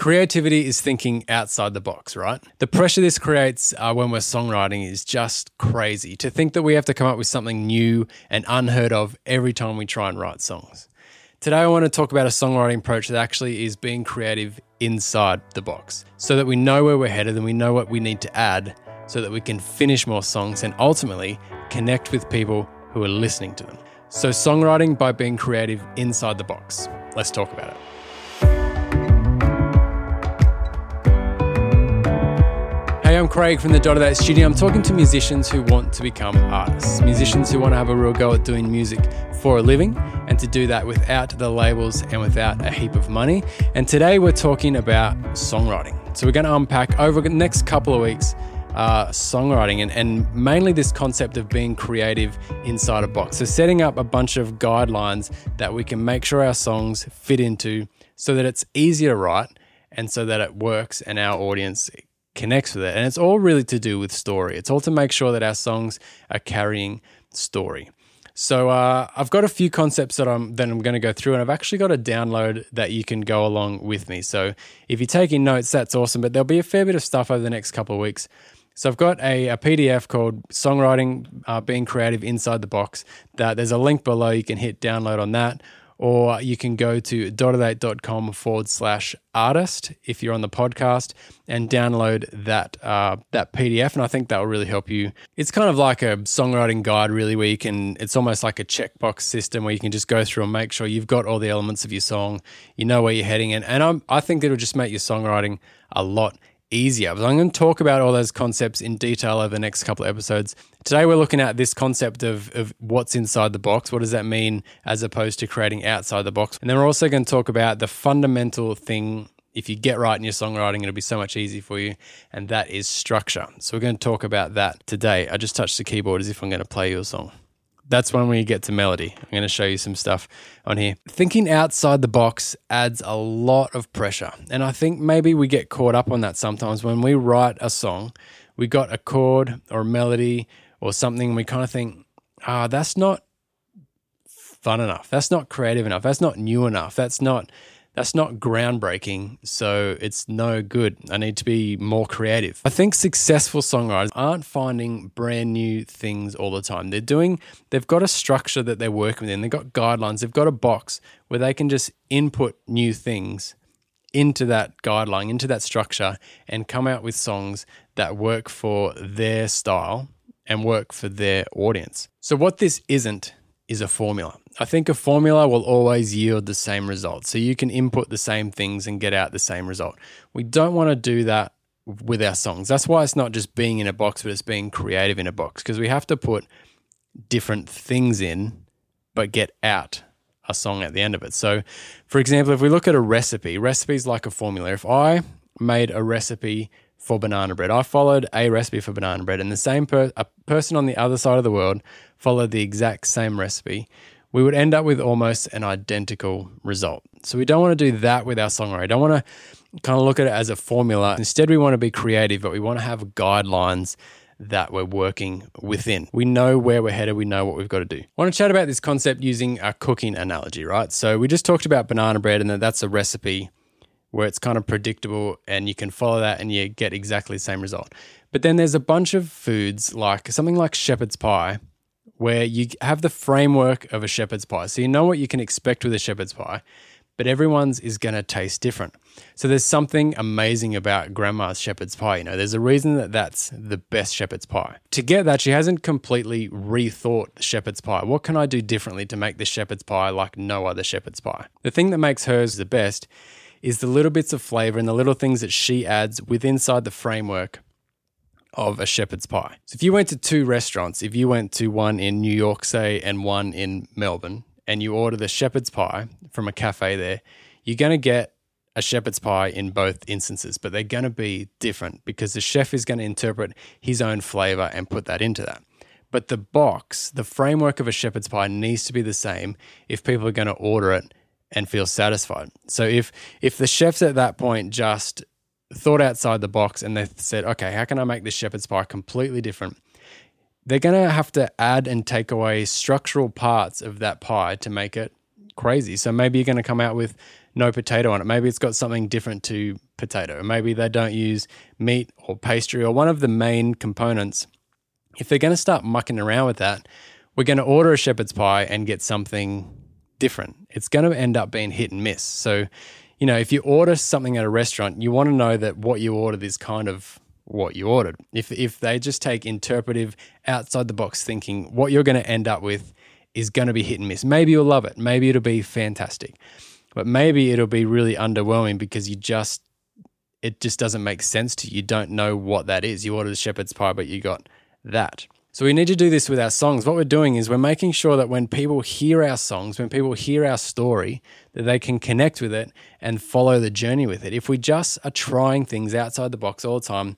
Creativity is thinking outside the box, right? The pressure this creates uh, when we're songwriting is just crazy. To think that we have to come up with something new and unheard of every time we try and write songs. Today, I want to talk about a songwriting approach that actually is being creative inside the box so that we know where we're headed and we know what we need to add so that we can finish more songs and ultimately connect with people who are listening to them. So, songwriting by being creative inside the box. Let's talk about it. Hey, I'm Craig from the Dot of That Studio. I'm talking to musicians who want to become artists, musicians who want to have a real go at doing music for a living and to do that without the labels and without a heap of money. And today we're talking about songwriting. So we're going to unpack over the next couple of weeks uh, songwriting and, and mainly this concept of being creative inside a box. So, setting up a bunch of guidelines that we can make sure our songs fit into so that it's easier to write and so that it works and our audience connects with it. And it's all really to do with story. It's all to make sure that our songs are carrying story. So uh, I've got a few concepts that I'm that I'm going to go through, and I've actually got a download that you can go along with me. So if you're taking notes, that's awesome. But there'll be a fair bit of stuff over the next couple of weeks so I've got a, a PDF called Songwriting uh, Being Creative Inside the Box. That there's a link below. You can hit download on that, or you can go to dotted8.com forward slash artist if you're on the podcast and download that uh, that PDF. And I think that will really help you. It's kind of like a songwriting guide, really, where you can. It's almost like a checkbox system where you can just go through and make sure you've got all the elements of your song. You know where you're heading, and and I'm, I think it'll just make your songwriting a lot easier. I'm going to talk about all those concepts in detail over the next couple of episodes. Today, we're looking at this concept of, of what's inside the box. What does that mean as opposed to creating outside the box? And then we're also going to talk about the fundamental thing. If you get right in your songwriting, it'll be so much easier for you, and that is structure. So, we're going to talk about that today. I just touched the keyboard as if I'm going to play you a song that's when we get to melody. I'm going to show you some stuff on here. Thinking outside the box adds a lot of pressure. And I think maybe we get caught up on that sometimes when we write a song, we got a chord or a melody or something, and we kind of think, ah, oh, that's not fun enough. That's not creative enough. That's not new enough. That's not that's not groundbreaking, so it's no good. I need to be more creative. I think successful songwriters aren't finding brand new things all the time. They're doing, they've got a structure that they're working within, they've got guidelines, they've got a box where they can just input new things into that guideline, into that structure, and come out with songs that work for their style and work for their audience. So, what this isn't is a formula. I think a formula will always yield the same result. So you can input the same things and get out the same result. We don't want to do that with our songs. That's why it's not just being in a box, but it's being creative in a box because we have to put different things in, but get out a song at the end of it. So, for example, if we look at a recipe, recipes like a formula. If I made a recipe for banana bread. I followed a recipe for banana bread, and the same per- a person on the other side of the world followed the exact same recipe. We would end up with almost an identical result. So we don't want to do that with our songwriting. We don't want to kind of look at it as a formula. Instead, we want to be creative, but we want to have guidelines that we're working within. We know where we're headed, we know what we've got to do. I want to chat about this concept using a cooking analogy, right? So we just talked about banana bread and that that's a recipe where it's kind of predictable and you can follow that and you get exactly the same result. But then there's a bunch of foods like something like shepherd's pie where you have the framework of a shepherd's pie. So you know what you can expect with a shepherd's pie, but everyone's is going to taste different. So there's something amazing about grandma's shepherd's pie. You know, there's a reason that that's the best shepherd's pie. To get that, she hasn't completely rethought shepherd's pie. What can I do differently to make the shepherd's pie like no other shepherd's pie? The thing that makes hers the best is the little bits of flavor and the little things that she adds with inside the framework of a shepherd's pie. So if you went to two restaurants, if you went to one in New York, say, and one in Melbourne, and you order the shepherd's pie from a cafe there, you're going to get a shepherd's pie in both instances, but they're going to be different because the chef is going to interpret his own flavor and put that into that. But the box, the framework of a shepherd's pie needs to be the same if people are going to order it and feel satisfied. So if if the chefs at that point just thought outside the box and they said, okay, how can I make this shepherd's pie completely different? They're going to have to add and take away structural parts of that pie to make it crazy. So maybe you're going to come out with no potato on it. Maybe it's got something different to potato. Maybe they don't use meat or pastry or one of the main components. If they're going to start mucking around with that, we're going to order a shepherd's pie and get something different. It's going to end up being hit and miss. So, you know, if you order something at a restaurant, you want to know that what you ordered is kind of what you ordered. If if they just take interpretive outside the box thinking, what you're going to end up with is going to be hit and miss. Maybe you'll love it. Maybe it'll be fantastic. But maybe it'll be really underwhelming because you just it just doesn't make sense to you. You don't know what that is. You ordered a shepherd's pie, but you got that. So we need to do this with our songs. What we're doing is we're making sure that when people hear our songs, when people hear our story, that they can connect with it and follow the journey with it. If we just are trying things outside the box all the time,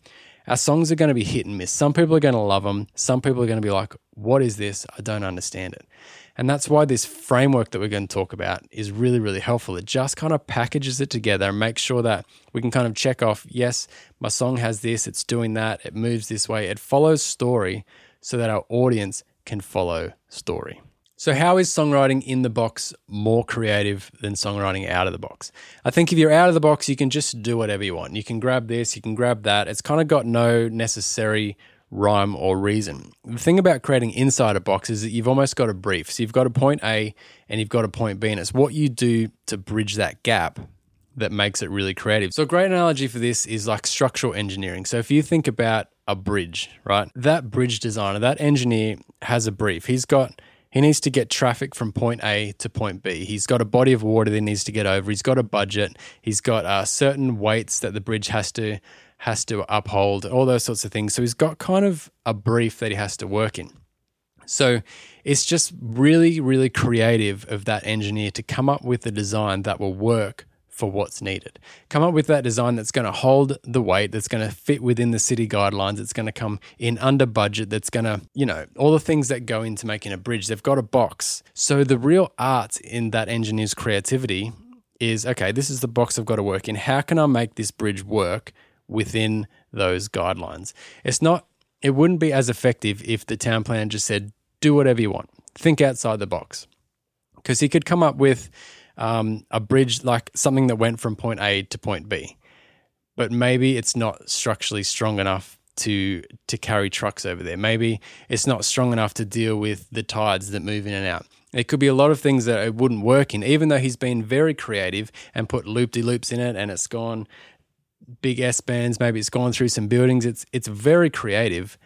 our songs are going to be hit and miss. Some people are going to love them. Some people are going to be like, "What is this? I don't understand it." And that's why this framework that we're going to talk about is really, really helpful. It just kind of packages it together and makes sure that we can kind of check off yes, my song has this, it's doing that, it moves this way, it follows story so that our audience can follow story. So, how is songwriting in the box more creative than songwriting out of the box? I think if you're out of the box, you can just do whatever you want. You can grab this, you can grab that. It's kind of got no necessary rhyme or reason. The thing about creating inside a box is that you've almost got a brief. So, you've got a point A and you've got a point B, and it's what you do to bridge that gap that makes it really creative. So, a great analogy for this is like structural engineering. So, if you think about a bridge, right? That bridge designer, that engineer has a brief. He's got he needs to get traffic from point A to point B. He's got a body of water that he needs to get over. He's got a budget. He's got uh, certain weights that the bridge has to has to uphold. All those sorts of things. So he's got kind of a brief that he has to work in. So it's just really, really creative of that engineer to come up with a design that will work for what's needed. Come up with that design that's going to hold the weight, that's going to fit within the city guidelines, it's going to come in under budget, that's going to, you know, all the things that go into making a bridge. They've got a box. So the real art in that engineer's creativity is okay, this is the box I've got to work in. How can I make this bridge work within those guidelines? It's not, it wouldn't be as effective if the town planner just said, do whatever you want, think outside the box. Because he could come up with, um, a bridge like something that went from point A to point B, but maybe it's not structurally strong enough to to carry trucks over there. Maybe it's not strong enough to deal with the tides that move in and out. It could be a lot of things that it wouldn't work in, even though he's been very creative and put loop de loops in it, and it's gone big S bands. Maybe it's gone through some buildings. It's it's very creative,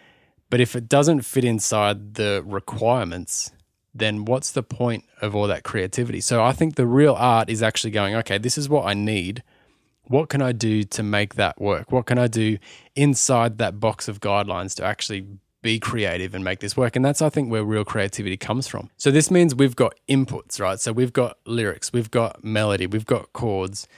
but if it doesn't fit inside the requirements, then what's the point of all that creativity? So I think the real art is actually going, okay, this is what I need. What can I do to make that work? What can I do inside that box of guidelines to actually be creative and make this work? And that's, I think, where real creativity comes from. So this means we've got inputs, right? So we've got lyrics, we've got melody, we've got chords.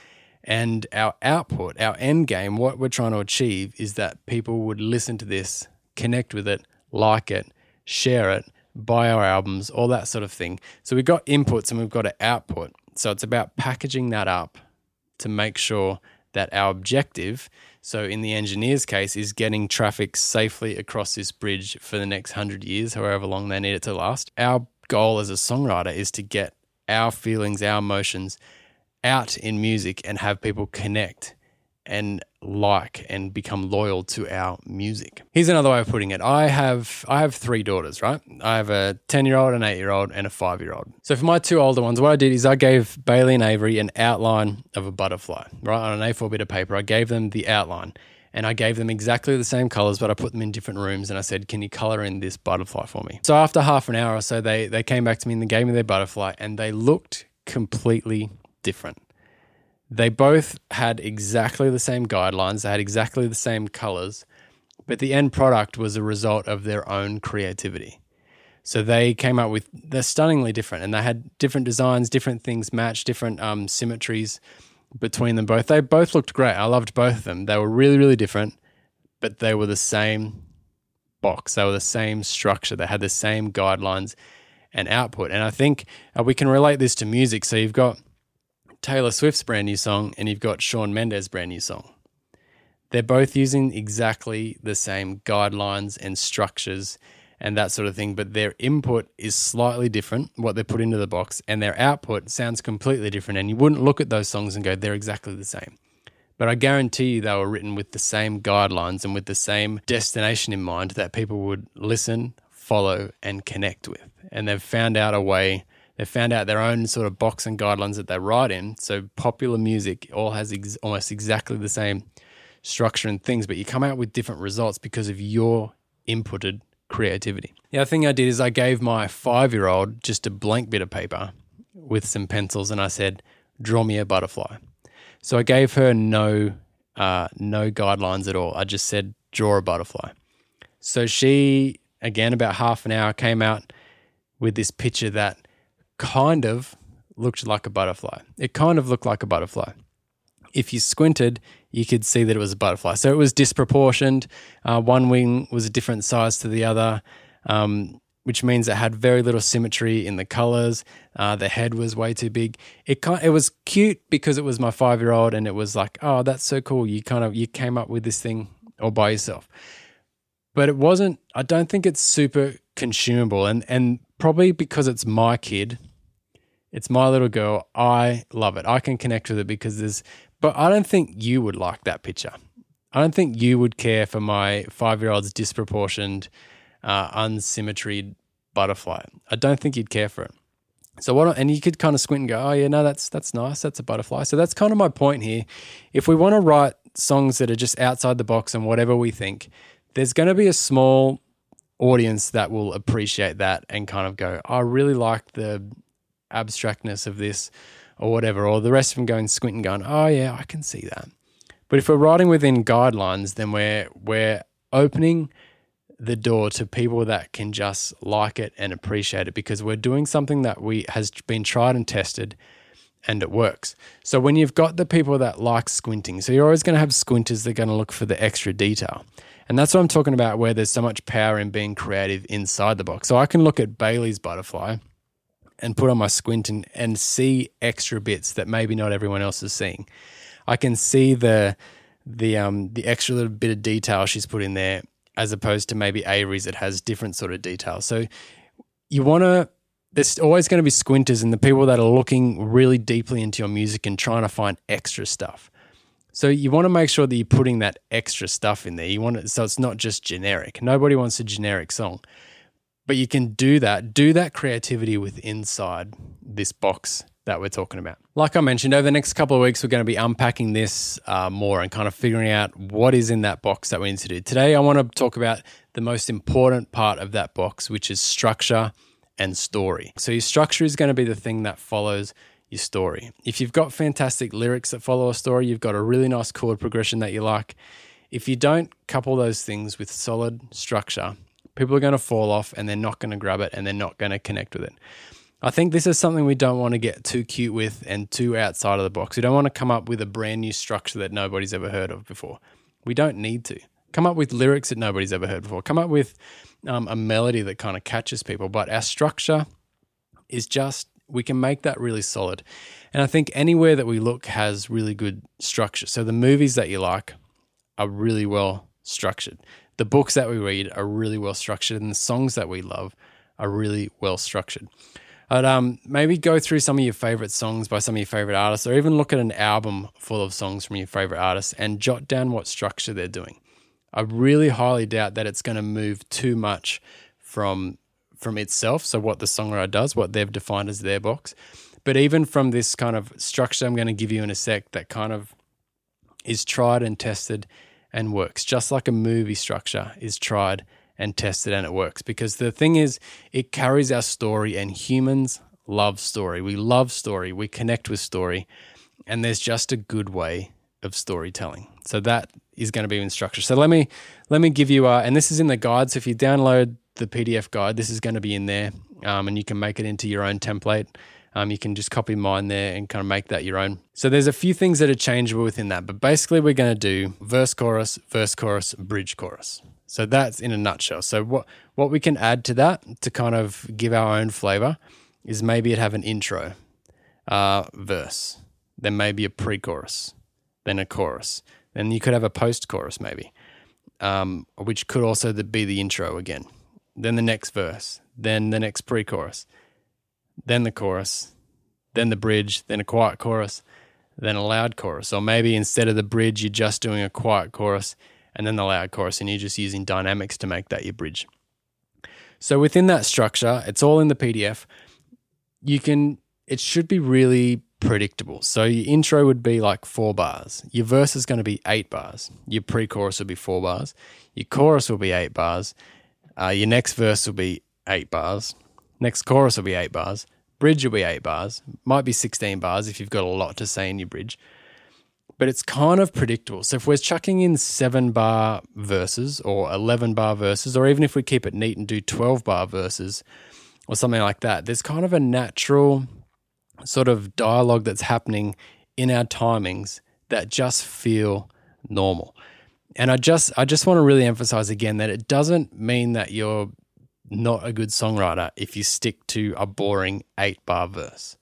And our output, our end game, what we're trying to achieve is that people would listen to this, connect with it, like it, share it, buy our albums, all that sort of thing. So we've got inputs and we've got an output. So it's about packaging that up to make sure that our objective, so in the engineer's case, is getting traffic safely across this bridge for the next hundred years, however long they need it to last. Our goal as a songwriter is to get our feelings, our emotions out in music and have people connect and like and become loyal to our music. Here's another way of putting it. I have I have three daughters, right? I have a 10-year-old, an 8-year-old, and a 5-year-old. So for my two older ones, what I did is I gave Bailey and Avery an outline of a butterfly, right? On an A4 bit of paper. I gave them the outline and I gave them exactly the same colors, but I put them in different rooms and I said, Can you color in this butterfly for me? So after half an hour or so, they, they came back to me and they gave me their butterfly and they looked completely different. They both had exactly the same guidelines, they had exactly the same colors, but the end product was a result of their own creativity. So they came up with they're stunningly different, and they had different designs, different things matched, different um, symmetries between them both. They both looked great. I loved both of them. They were really, really different, but they were the same box. They were the same structure. They had the same guidelines and output. And I think uh, we can relate this to music. So you've got Taylor Swift's brand new song and you've got Shawn Mendes' brand new song. They're both using exactly the same guidelines and structures and that sort of thing, but their input is slightly different, what they put into the box, and their output sounds completely different. And you wouldn't look at those songs and go, they're exactly the same. But I guarantee you they were written with the same guidelines and with the same destination in mind that people would listen, follow, and connect with. And they've found out a way, they've found out their own sort of box and guidelines that they write in. So popular music all has ex- almost exactly the same structure and things, but you come out with different results because of your inputted creativity. The other thing I did is I gave my five year old just a blank bit of paper with some pencils and I said, draw me a butterfly. So I gave her no uh, no guidelines at all. I just said, draw a butterfly. So she, again, about half an hour, came out with this picture that kind of looked like a butterfly. It kind of looked like a butterfly. If you squinted, you could see that it was a butterfly. So it was disproportioned. Uh, one wing was a different size to the other, um, which means it had very little symmetry in the colors. Uh, the head was way too big. It kind, it was cute because it was my five year old, and it was like, oh, that's so cool. You kind of you came up with this thing all by yourself, but it wasn't. I don't think it's super consumable, and and probably because it's my kid. It's my little girl. I love it. I can connect with it because there's but I don't think you would like that picture. I don't think you would care for my five year old's disproportioned, uh, unsymmetry butterfly. I don't think you'd care for it. So what? And you could kind of squint and go, "Oh yeah, no, that's that's nice. That's a butterfly." So that's kind of my point here. If we want to write songs that are just outside the box and whatever we think, there's going to be a small audience that will appreciate that and kind of go, "I really like the abstractness of this." or whatever, or the rest of them going squinting, going, "Oh yeah, I can see that." But if we're writing within guidelines, then we're we're opening the door to people that can just like it and appreciate it because we're doing something that we has been tried and tested and it works. So when you've got the people that like squinting, so you're always going to have squinters that are going to look for the extra detail. And that's what I'm talking about where there's so much power in being creative inside the box. So I can look at Bailey's butterfly and put on my squint and, and see extra bits that maybe not everyone else is seeing. I can see the the um the extra little bit of detail she's put in there as opposed to maybe Avery's that has different sort of detail. So you want to there's always going to be squinters and the people that are looking really deeply into your music and trying to find extra stuff. So you want to make sure that you're putting that extra stuff in there. You want it so it's not just generic. Nobody wants a generic song. But you can do that, do that creativity with inside this box that we're talking about. Like I mentioned, over the next couple of weeks, we're going to be unpacking this uh, more and kind of figuring out what is in that box that we need to do. Today, I want to talk about the most important part of that box, which is structure and story. So, your structure is going to be the thing that follows your story. If you've got fantastic lyrics that follow a story, you've got a really nice chord progression that you like. If you don't couple those things with solid structure, People are going to fall off and they're not going to grab it and they're not going to connect with it. I think this is something we don't want to get too cute with and too outside of the box. We don't want to come up with a brand new structure that nobody's ever heard of before. We don't need to. Come up with lyrics that nobody's ever heard before. Come up with um, a melody that kind of catches people. But our structure is just, we can make that really solid. And I think anywhere that we look has really good structure. So the movies that you like are really well structured the books that we read are really well structured and the songs that we love are really well structured. I'd um, maybe go through some of your favorite songs by some of your favorite artists, or even look at an album full of songs from your favorite artists and jot down what structure they're doing. I really highly doubt that it's going to move too much from from itself. So what the songwriter does, what they've defined as their box, but even from this kind of structure I'm going to give you in a sec, that kind of is tried and tested and works, just like a movie structure is tried and tested and it works. Because the thing is, it carries our story, and humans love story. We love story, we connect with story, and there's just a good way of storytelling. So that is going to be in structure. So let me let me give you, a, and this is in the guide. So if you download the PDF guide, this is going to be in there, um, and you can make it into your own template. Um, you can just copy mine there and kind of make that your own. So there's a few things that are changeable within that, but basically we're going to do verse chorus, verse chorus, bridge chorus. So that's in a nutshell. So what what we can add to that to kind of give our own flavor is maybe it have an intro, uh, verse, then maybe a pre-chorus, then a chorus, then you could have a post-chorus maybe, um, which could also be the intro again. then the next verse, then the next pre chorus, then the chorus, then the bridge, then a quiet chorus, then a loud chorus. Or maybe instead of the bridge, you're just doing a quiet chorus and then the loud chorus, and you're just using dynamics to make that your bridge. So within that structure, it's all in the PDF. You can, it should be really predictable. So your intro would be like four bars. Your verse is going to be eight bars. Your pre chorus will be four bars. Your chorus will be eight bars. Uh, your next verse will be eight bars. Next chorus will be eight bars. Bridge will be eight bars. Might be 16 bars if you've got a lot to say in your bridge. But it's kind of predictable. So if we're chucking in seven bar verses or 11 bar verses, or even if we keep it neat and do 12 bar verses or something like that, there's kind of a natural sort of dialogue that's happening in our timings that just feel normal. And I just I just want to really emphasize again that it doesn't mean that you're not a good songwriter if you stick to a boring 8 bar verse.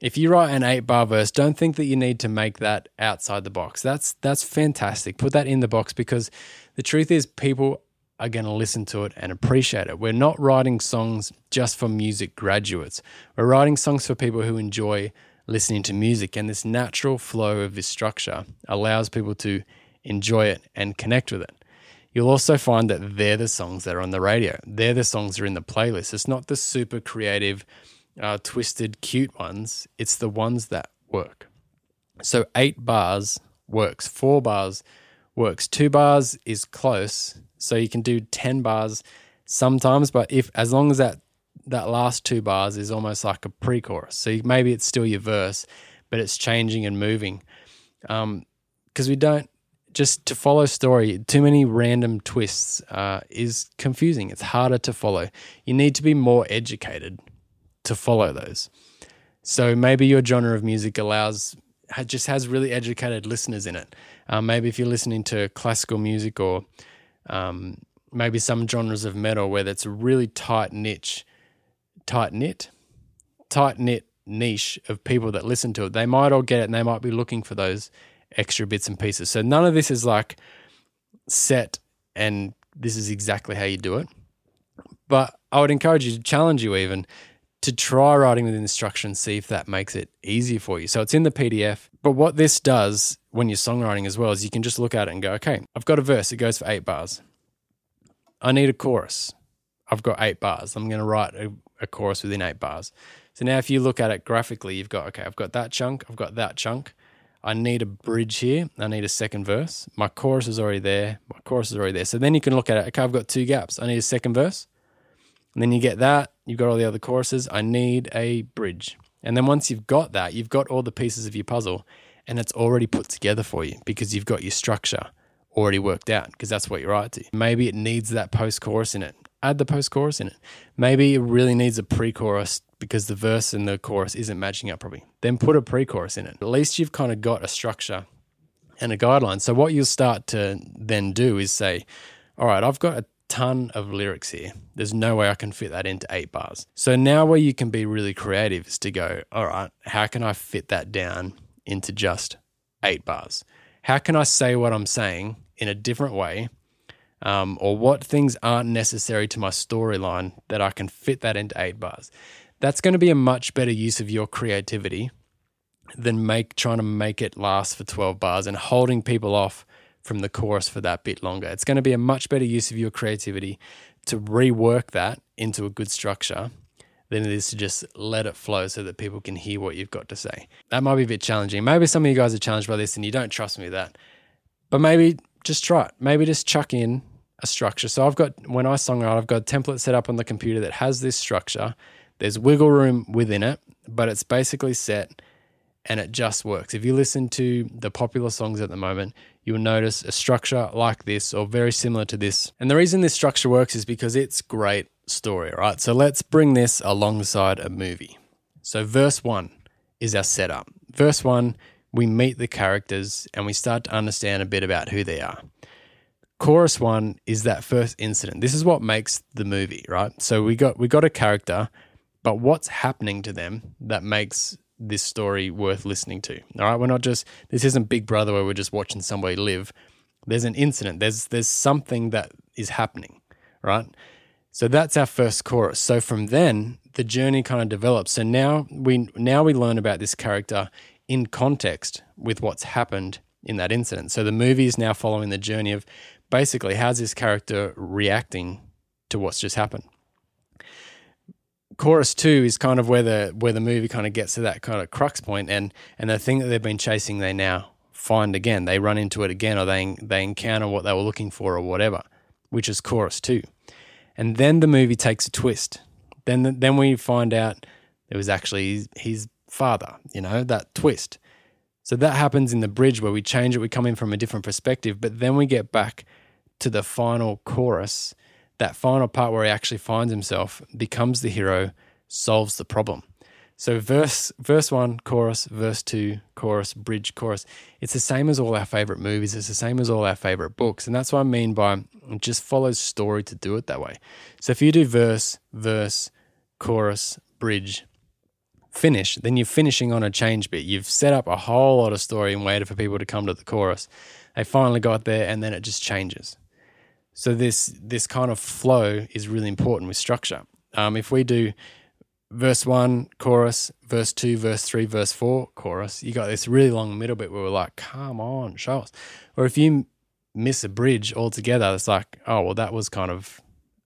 If you write an 8 bar verse, don't think that you need to make that outside the box. That's that's fantastic. Put that in the box because the truth is people are going to listen to it and appreciate it. We're not writing songs just for music graduates. We're writing songs for people who enjoy listening to music. And this natural flow of this structure allows people to enjoy it and connect with it. You'll also find that they're the songs that are on the radio, they're the songs that are in the playlist. It's not the super creative, uh, twisted, cute ones, it's the ones that work. So, eight bars works, four bars works, two bars is close so you can do 10 bars sometimes, but if as long as that that last two bars is almost like a pre-chorus. So maybe it's still your verse, but it's changing and moving. Um, because we don't just to follow story, too many random twists uh, is confusing. It's harder to follow. You need to be more educated to follow those. So maybe your genre of music allows just has really educated listeners in it. Um, maybe if you're listening to classical music or um, maybe some genres of metal where that's a really tight niche, tight knit, tight knit niche of people that listen to it. They might all get it and they might be looking for those extra bits and pieces. So none of this is like set and this is exactly how you do it. But I would encourage you to challenge you even to try writing with instructions, see if that makes it easier for you. So it's in the PDF. But what this does when you're songwriting as well is you can just look at it and go, okay, I've got a verse, it goes for eight bars. I need a chorus. I've got eight bars. I'm going to write a, a chorus within eight bars. So now if you look at it graphically, you've got, okay, I've got that chunk, I've got that chunk. I need a bridge here. I need a second verse. My chorus is already there. My chorus is already there. So then you can look at it. Okay, I've got two gaps. I need a second verse. And then you get that, you've got all the other choruses. I need a bridge. And then once you've got that, you've got all the pieces of your puzzle and it's already put together for you because you've got your structure already worked out because that's what you write to. Maybe it needs that post chorus in it. Add the post chorus in it. Maybe it really needs a pre chorus because the verse and the chorus isn't matching up properly. Then put a pre chorus in it. At least you've kind of got a structure and a guideline. So what you'll start to then do is say, all right, I've got a ton of lyrics here. There's no way I can fit that into eight bars. So now where you can be really creative is to go, all right, how can I fit that down into just eight bars? How can I say what I'm saying in a different way? Um, or what things aren't necessary to my storyline that I can fit that into eight bars? That's going to be a much better use of your creativity than make trying to make it last for 12 bars and holding people off from the chorus for that bit longer. It's going to be a much better use of your creativity to rework that into a good structure than it is to just let it flow so that people can hear what you've got to say. That might be a bit challenging. Maybe some of you guys are challenged by this and you don't trust me with that. But maybe just try it. Maybe just chuck in a structure. So I've got when I songwrite, I've got a template set up on the computer that has this structure. There's wiggle room within it, but it's basically set and it just works. If you listen to the popular songs at the moment, you'll notice a structure like this or very similar to this. And the reason this structure works is because it's great story, right? So let's bring this alongside a movie. So, verse one is our setup. Verse one, we meet the characters and we start to understand a bit about who they are. Chorus one is that first incident. This is what makes the movie, right? So we got we got a character, but what's happening to them that makes this story worth listening to. All right, we're not just this isn't Big Brother where we're just watching somebody live. There's an incident. There's there's something that is happening, right? So that's our first chorus. So from then, the journey kind of develops. So now we now we learn about this character in context with what's happened in that incident. So the movie is now following the journey of basically how's this character reacting to what's just happened. Chorus two is kind of where the where the movie kind of gets to that kind of crux point, and and the thing that they've been chasing, they now find again. They run into it again, or they they encounter what they were looking for, or whatever, which is chorus two. And then the movie takes a twist. Then then we find out it was actually his father. You know that twist. So that happens in the bridge where we change it. We come in from a different perspective, but then we get back to the final chorus. That final part where he actually finds himself, becomes the hero, solves the problem. So verse verse one, chorus, verse two, chorus, bridge, chorus. It's the same as all our favorite movies. It's the same as all our favorite books, and that's what I mean by it just follows story to do it that way. So if you do verse, verse, chorus, bridge, finish, then you're finishing on a change bit. You've set up a whole lot of story and waited for people to come to the chorus. They finally got there, and then it just changes. So this this kind of flow is really important with structure. Um, if we do verse one, chorus, verse two, verse three, verse four, chorus, you got this really long middle bit where we're like, come on, show us. Or if you miss a bridge altogether, it's like, oh, well, that was kind of,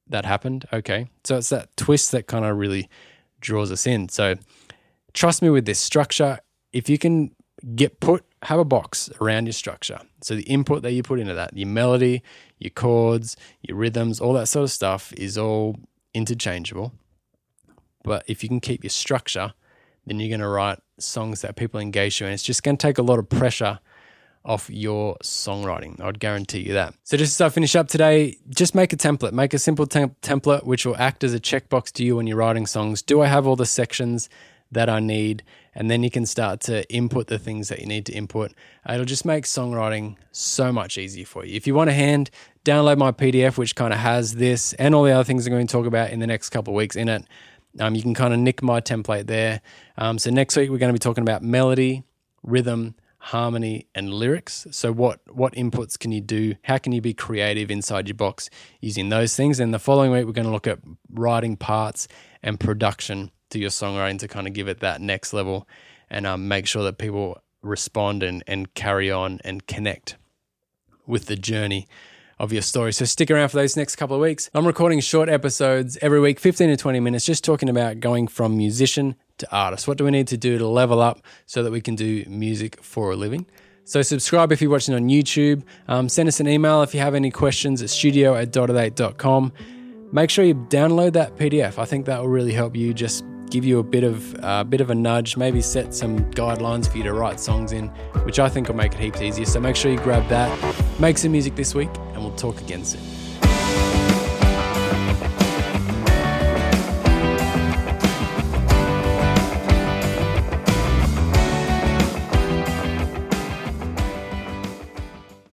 that happened. Okay. So it's that twist that kind of really draws us in. So trust me with this structure. If you can get put, have a box around your structure. So the input that you put into that, your melody, your chords, your rhythms, all that sort of stuff is all interchangeable but if you can keep your structure, then you're going to write songs that people engage you, and it's just going to take a lot of pressure off your songwriting. I'd guarantee you that. So just as I finish up today, just make a template. Make a simple tem- template which will act as a checkbox to you when you're writing songs. Do I have all the sections that I need? And then you can start to input the things that you need to input. It'll just make songwriting so much easier for you. If you want a hand, download my PDF, which kind of has this and all the other things I'm going to talk about in the next couple of weeks in it. Um, you can kind of nick my template there. Um, so next week we're going to be talking about melody, rhythm, harmony, and lyrics. So what what inputs can you do? How can you be creative inside your box using those things? And the following week we're going to look at writing parts and production to your songwriting to kind of give it that next level and um, make sure that people respond and, and carry on and connect with the journey of your story. So stick around for those next couple of weeks. I'm recording short episodes every week, 15 to 20 minutes, just talking about going from musician to artist. What do we need to do to level up so that we can do music for a living? So subscribe if you're watching on YouTube. Um, send us an email if you have any questions at studio at dotted8.com. Make sure you download that PDF. I think that will really help you just give you a bit of a uh, bit of a nudge, maybe set some guidelines for you to write songs in, which I think will make it heaps easier. So make sure you grab that, make some music this week, and we'll talk again soon.